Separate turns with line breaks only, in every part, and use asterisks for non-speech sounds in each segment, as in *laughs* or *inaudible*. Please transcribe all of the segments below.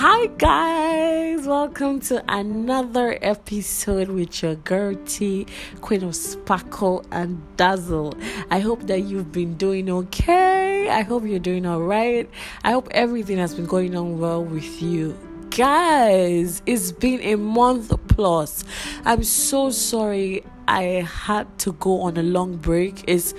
Hi, guys, welcome to another episode with your girl T, Queen of Sparkle and Dazzle. I hope that you've been doing okay. I hope you're doing all right. I hope everything has been going on well with you. Guys, it's been a month plus. I'm so sorry I had to go on a long break. It's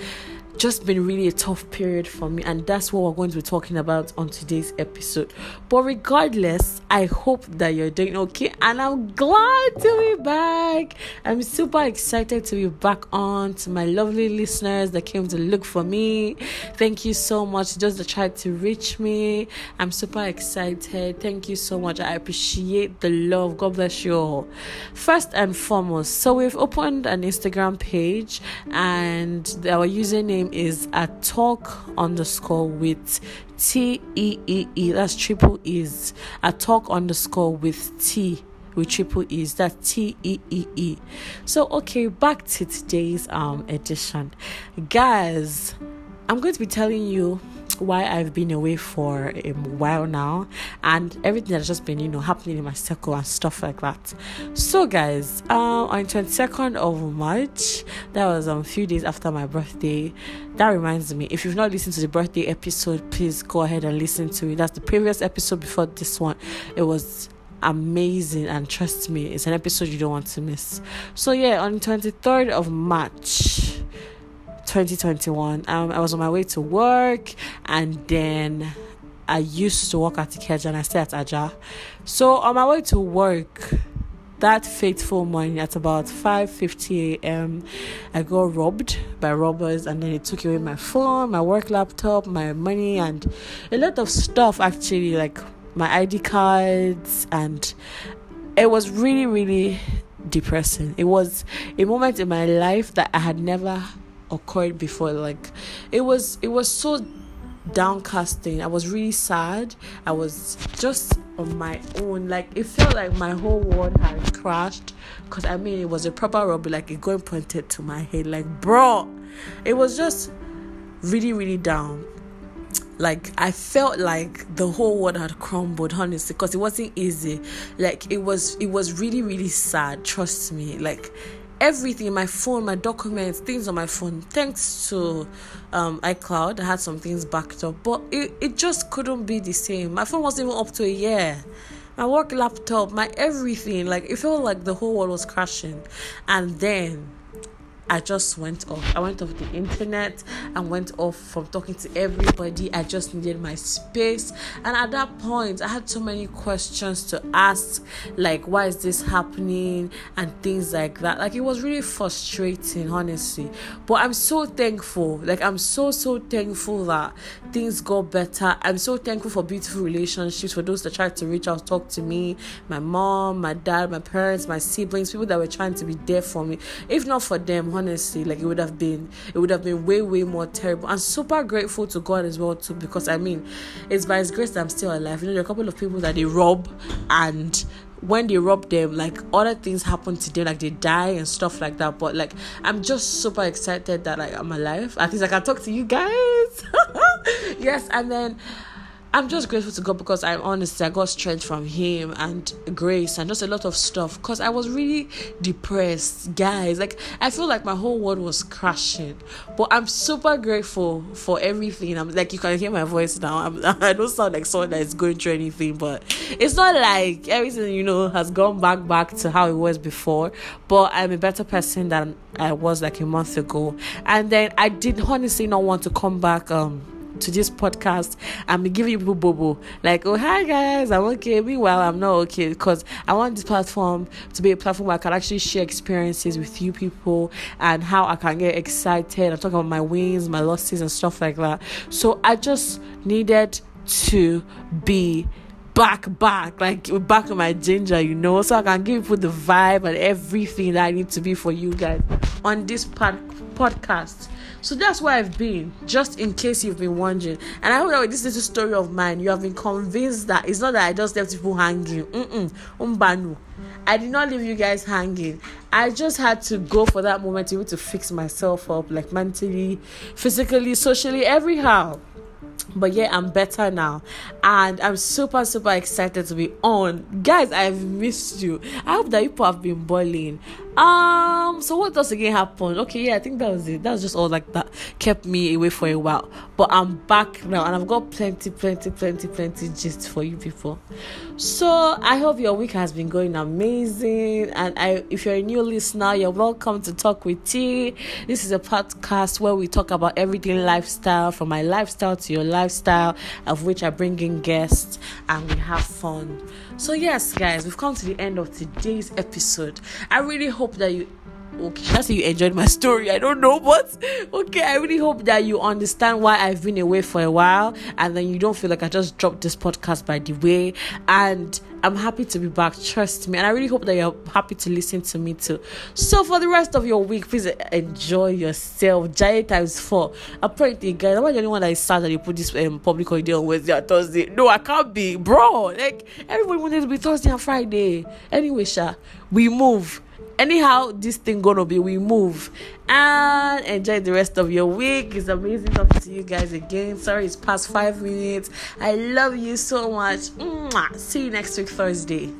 just been really a tough period for me, and that's what we're going to be talking about on today's episode. But regardless, I hope that you're doing okay, and I'm glad to be back. I'm super excited to be back on to my lovely listeners that came to look for me. Thank you so much. Just to try to reach me. I'm super excited. Thank you so much. I appreciate the love. God bless you all. First and foremost, so we've opened an Instagram page, and our username is a talk underscore with T E E E. That's triple E's. A talk underscore with T with triple E's. That's T E E E. So okay, back to today's um edition, guys. I'm going to be telling you why I've been away for a while now and everything that's just been, you know, happening in my circle and stuff like that. So guys, um on 22nd of March, that was um, a few days after my birthday. That reminds me, if you've not listened to the birthday episode, please go ahead and listen to it. That's the previous episode before this one. It was amazing and trust me it's an episode you don't want to miss so yeah on 23rd of march 2021. Um, I was on my way to work, and then I used to work at Ikeja and I stay at Aja. So on my way to work, that fateful morning at about 5:50 a.m., I got robbed by robbers, and then they took away my phone, my work laptop, my money, and a lot of stuff. Actually, like my ID cards, and it was really, really depressing. It was a moment in my life that I had never occurred before like it was it was so downcasting. I was really sad. I was just on my own. Like it felt like my whole world had crashed because i mean it was a proper robbery like it going pointed to my head like bro it was just really really down. Like i felt like the whole world had crumbled honestly because it wasn't easy. Like it was it was really really sad trust me. Like everything my phone my documents things on my phone. Thanks to um, icloud i had some things backed up but it, it just couldn't be the same. My phone wasn't even up to a year. My work laptop my everything like it felt like the whole world was crashing. And then I just went off. I went off the internet. I went off from talking to everybody. I just needed my space. And at that point, I had so many questions to ask, like, why is this happening? And things like that. Like, it was really frustrating, honestly. But I'm so thankful. Like, I'm so, so thankful that things got better. I'm so thankful for beautiful relationships, for those that tried to reach out, talk to me, my mom, my dad, my parents, my siblings, people that were trying to be there for me. If not for them, honestly like it would have been it would have been way way more terrible. I'm super grateful to god as well too because i mean it's by his grace that i'm still alive. You know there are a couple of people that they rob and when they rob them like other things happen to them like they die and stuff like that. But like i'm just super excited that like i'm alive. At least i can talk to you guys. *laughs* Yes and then I'm just grateful to God because I'm honest, I got strength from Him and grace and just a lot of stuff. Because I was really depressed, guys. Like, I feel like my whole world was crashing. But I'm super grateful for everything. I'm like, you can hear my voice now. I'm, *laughs* I don't sound like someone that is going through anything, but it's not like everything, you know, has gone back back to how it was before. But I'm a better person than I was like a month ago. And then I did honestly not want to come back. Um, to this podcast be giving people bobo. Like oh hi guys i'm okay. Meanwhile i'm not okay. Because i want this platform to be a platform where i can actually share experiences with you people and how i can get excited. And talk about my wins my losses and stuff like that. So i just needed to be back back like back in my ginger you know so i can give people the vibe and everything that i need to be for you guys on this pod- podcast so that's where I've been, just in case you've been wondering. And I hope that with this little story of mine, you have been convinced that it's not that I just left people hanging. Mm-mm. Umbanu. I did not leave you guys hanging. I just had to go for that moment to be able to fix myself up, like mentally, physically, socially, every how. But yeah i'm better now. And i'm super super excited to be on. Guys i've missed you. I hope that people have been boiling um so what does again happen? Okay yeah i think that was it. That was just all like that kept me away for a while but i'm back now and i've got plenty plenty plenty plenty gist for you people. So i hope your week has been going amazing and i if you're a new listener you're welcome to talk with t. This is a podcast where we talk about everything lifestyle from my lifestyle to your lifestyle of which i bring in guests and we have fun. So yes guys we've come to the end of today's episode. I really hope hope that you okay *laughs* that's you enjoyed my story. I don't know but okay i really hope that you understand why i've been away for a while and then you don't feel like i just dropped this podcast by the way. And i'm happy to be back trust me. And i really hope that you're happy to listen to me too. So for the rest of your week please enjoy yourself. Giant times four. Apparently guys i'm not the only one that is sad that you put this um, public holiday on wednesday and thursday? No i can't be bro. Like everybody wanted to be thursday and friday. Anyway sha we move anyhow this thing gonna be we move. And enjoy the rest of your week. It's amazing talking to you guys again. Sorry it's past five minutes. I love you so much. See you next week thursday